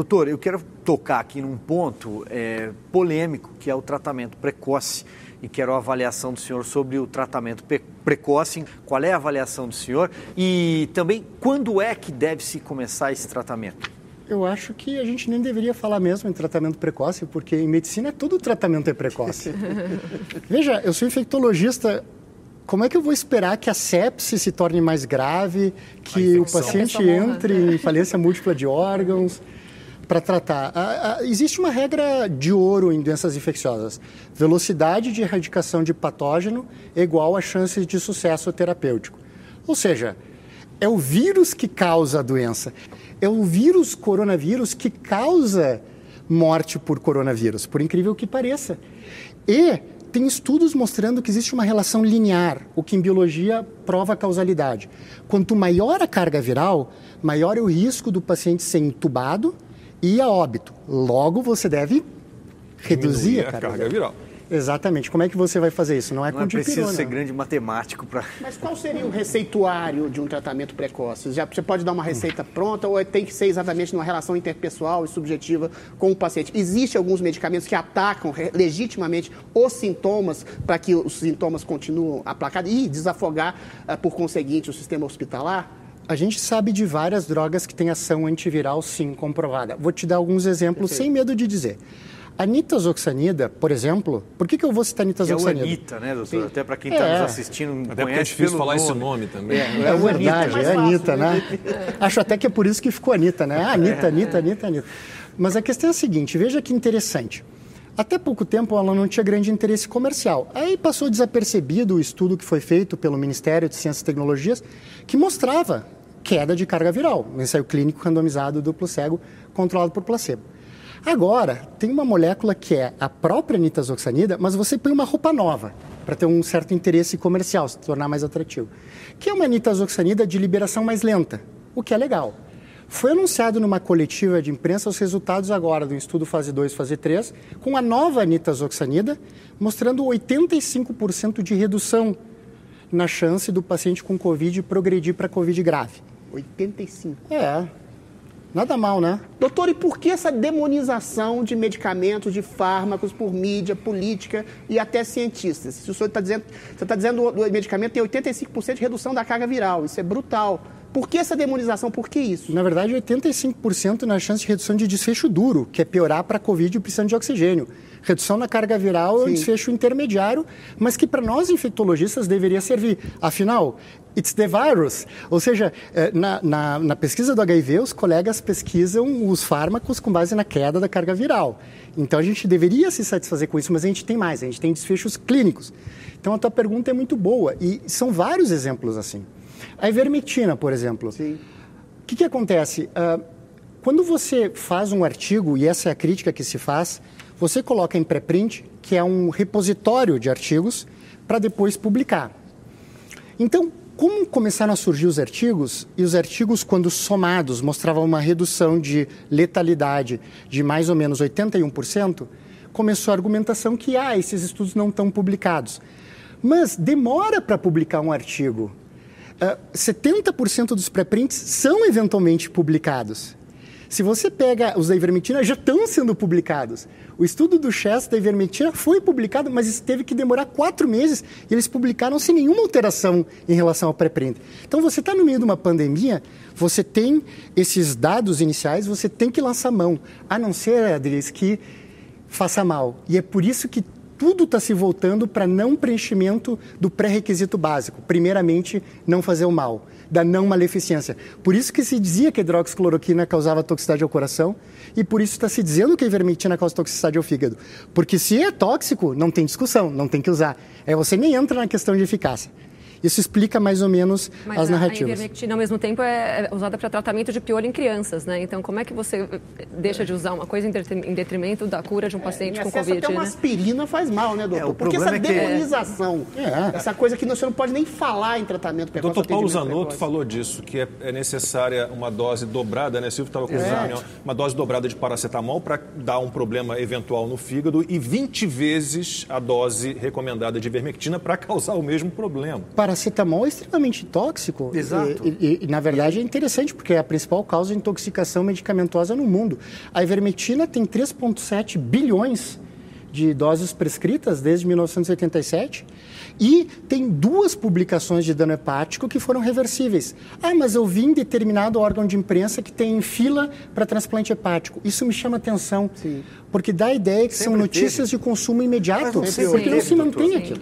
doutor, eu quero tocar aqui num ponto é, polêmico, que é o tratamento precoce e quero a avaliação do senhor sobre o tratamento precoce. Qual é a avaliação do senhor? E também, quando é que deve se começar esse tratamento? Eu acho que a gente nem deveria falar mesmo em tratamento precoce, porque em medicina todo tratamento é precoce. Veja, eu sou infectologista. Como é que eu vou esperar que a sepse se torne mais grave, que o paciente entre em falência múltipla de órgãos? Para tratar. A, a, existe uma regra de ouro em doenças infecciosas. Velocidade de erradicação de patógeno é igual a chances de sucesso terapêutico. Ou seja, é o vírus que causa a doença. É o vírus coronavírus que causa morte por coronavírus, por incrível que pareça. E tem estudos mostrando que existe uma relação linear, o que em biologia prova causalidade. Quanto maior a carga viral, maior é o risco do paciente ser entubado e a óbito. Logo, você deve reduzir a carga, a carga viral. Exatamente. Como é que você vai fazer isso? Não é não com é preciso ser grande matemático para. Mas qual seria o receituário de um tratamento precoce? Já, você pode dar uma receita pronta ou tem que ser exatamente numa relação interpessoal e subjetiva com o paciente? Existem alguns medicamentos que atacam legitimamente os sintomas para que os sintomas continuem aplacados e desafogar, uh, por conseguinte, o sistema hospitalar? A gente sabe de várias drogas que têm ação antiviral, sim, comprovada. Vou te dar alguns exemplos Perfeito. sem medo de dizer. A nitazoxanida, por exemplo, por que, que eu vou citar nitazoxanida? é o Anita, né, doutor? Até para quem está é. nos assistindo, até conhece é difícil falar nome. esse nome também. É, é, é verdade, é, é Anitta, né? Acho até que é por isso que ficou Anitta, né? Ah, Anitta, Anitta, Anitta, Anitta. Mas a questão é a seguinte, veja que interessante. Até pouco tempo ela não tinha grande interesse comercial. Aí passou desapercebido o estudo que foi feito pelo Ministério de Ciências e Tecnologias, que mostrava queda de carga viral, um ensaio clínico randomizado duplo cego controlado por placebo. Agora, tem uma molécula que é a própria nitazoxanida, mas você põe uma roupa nova para ter um certo interesse comercial, se tornar mais atrativo. Que é uma nitazoxanida de liberação mais lenta, o que é legal. Foi anunciado numa coletiva de imprensa os resultados agora do estudo fase 2 fase 3, com a nova nitazoxanida, mostrando 85% de redução na chance do paciente com Covid progredir para Covid grave. 85. É. Nada mal, né? Doutor, e por que essa demonização de medicamentos, de fármacos por mídia, política e até cientistas? Se o senhor está dizendo, você está dizendo que o medicamento tem 85% de redução da carga viral, isso é brutal. Por que essa demonização? Por que isso? Na verdade, 85% na chance de redução de desfecho duro, que é piorar para a Covid precisando de oxigênio. Redução na carga viral Sim. é um desfecho intermediário, mas que para nós infectologistas deveria servir. Afinal, it's the virus. Ou seja, eh, na, na, na, pesquisa do HIV, os colegas pesquisam os fármacos com base na queda da carga viral. Então a gente deveria se satisfazer com isso, mas a gente tem mais, a gente tem desfechos clínicos. Então a tua pergunta é muito boa e são vários exemplos assim. A ivermectina, por exemplo. Sim. O que, que acontece? Uh, quando você faz um artigo, e essa é a crítica que se faz, você coloca em pré-print, que é um repositório de artigos, para depois publicar. Então, como começaram a surgir os artigos, e os artigos, quando somados, mostravam uma redução de letalidade de mais ou menos 81%, começou a argumentação que ah, esses estudos não estão publicados. Mas demora para publicar um artigo. Uh, ah, 70% dos pré-prints são eventualmente publicados. Se você pega os da ivermectina, já estão sendo publicados. O estudo do Chess da ivermectina foi publicado, mas teve que demorar quatro meses e eles publicaram sem nenhuma alteração em relação ao pré-print. Então, você está no meio de uma pandemia, você tem esses dados iniciais, você tem que lançar mão, a não ser, Adris, que faça mal. E é por isso que tudo está se voltando para não preenchimento do pré-requisito básico. Primeiramente, não fazer o mal da não maleficência. Por isso que se dizia que a hidroxicloroquina causava toxicidade ao coração e por isso está se dizendo que a ivermectina causa toxicidade ao fígado. Porque se é tóxico, não tem discussão, não tem que usar. Aí você nem entra na questão de eficácia. Isso explica mais ou menos Mas as narrativas. A ivermectina, ao mesmo tempo, é, é usada para tratamento de piolho em crianças, né? Então, como é que você deixa de usar uma coisa em detrimento da cura de um paciente é, com Covid? Até uma né? aspirina faz mal, né, doutor? É, Porque essa é demonização, é. essa coisa que você não pode nem falar em tratamento precoce. Doutor Paulo Zanotto falou disso, que é, é, necessária uma dose dobrada, né? Silvio estava com é. uma dose dobrada de paracetamol para dar um problema eventual no fígado e 20 vezes a dose recomendada de ivermectina para causar o mesmo problema. Para paracetamol é extremamente tóxico. Exato. E, e, e, na verdade é interessante, porque é a principal causa de intoxicação medicamentosa no mundo. A ivermectina tem 3,7 bilhões de doses prescritas desde 1987 e tem duas publicações de dano hepático que foram reversíveis. Ah, mas eu vi em determinado órgão de imprensa que tem fila para transplante hepático. Isso me chama atenção, Sim. porque dá a ideia que sempre são notícias teve. de consumo imediato, porque não se mantém aquilo.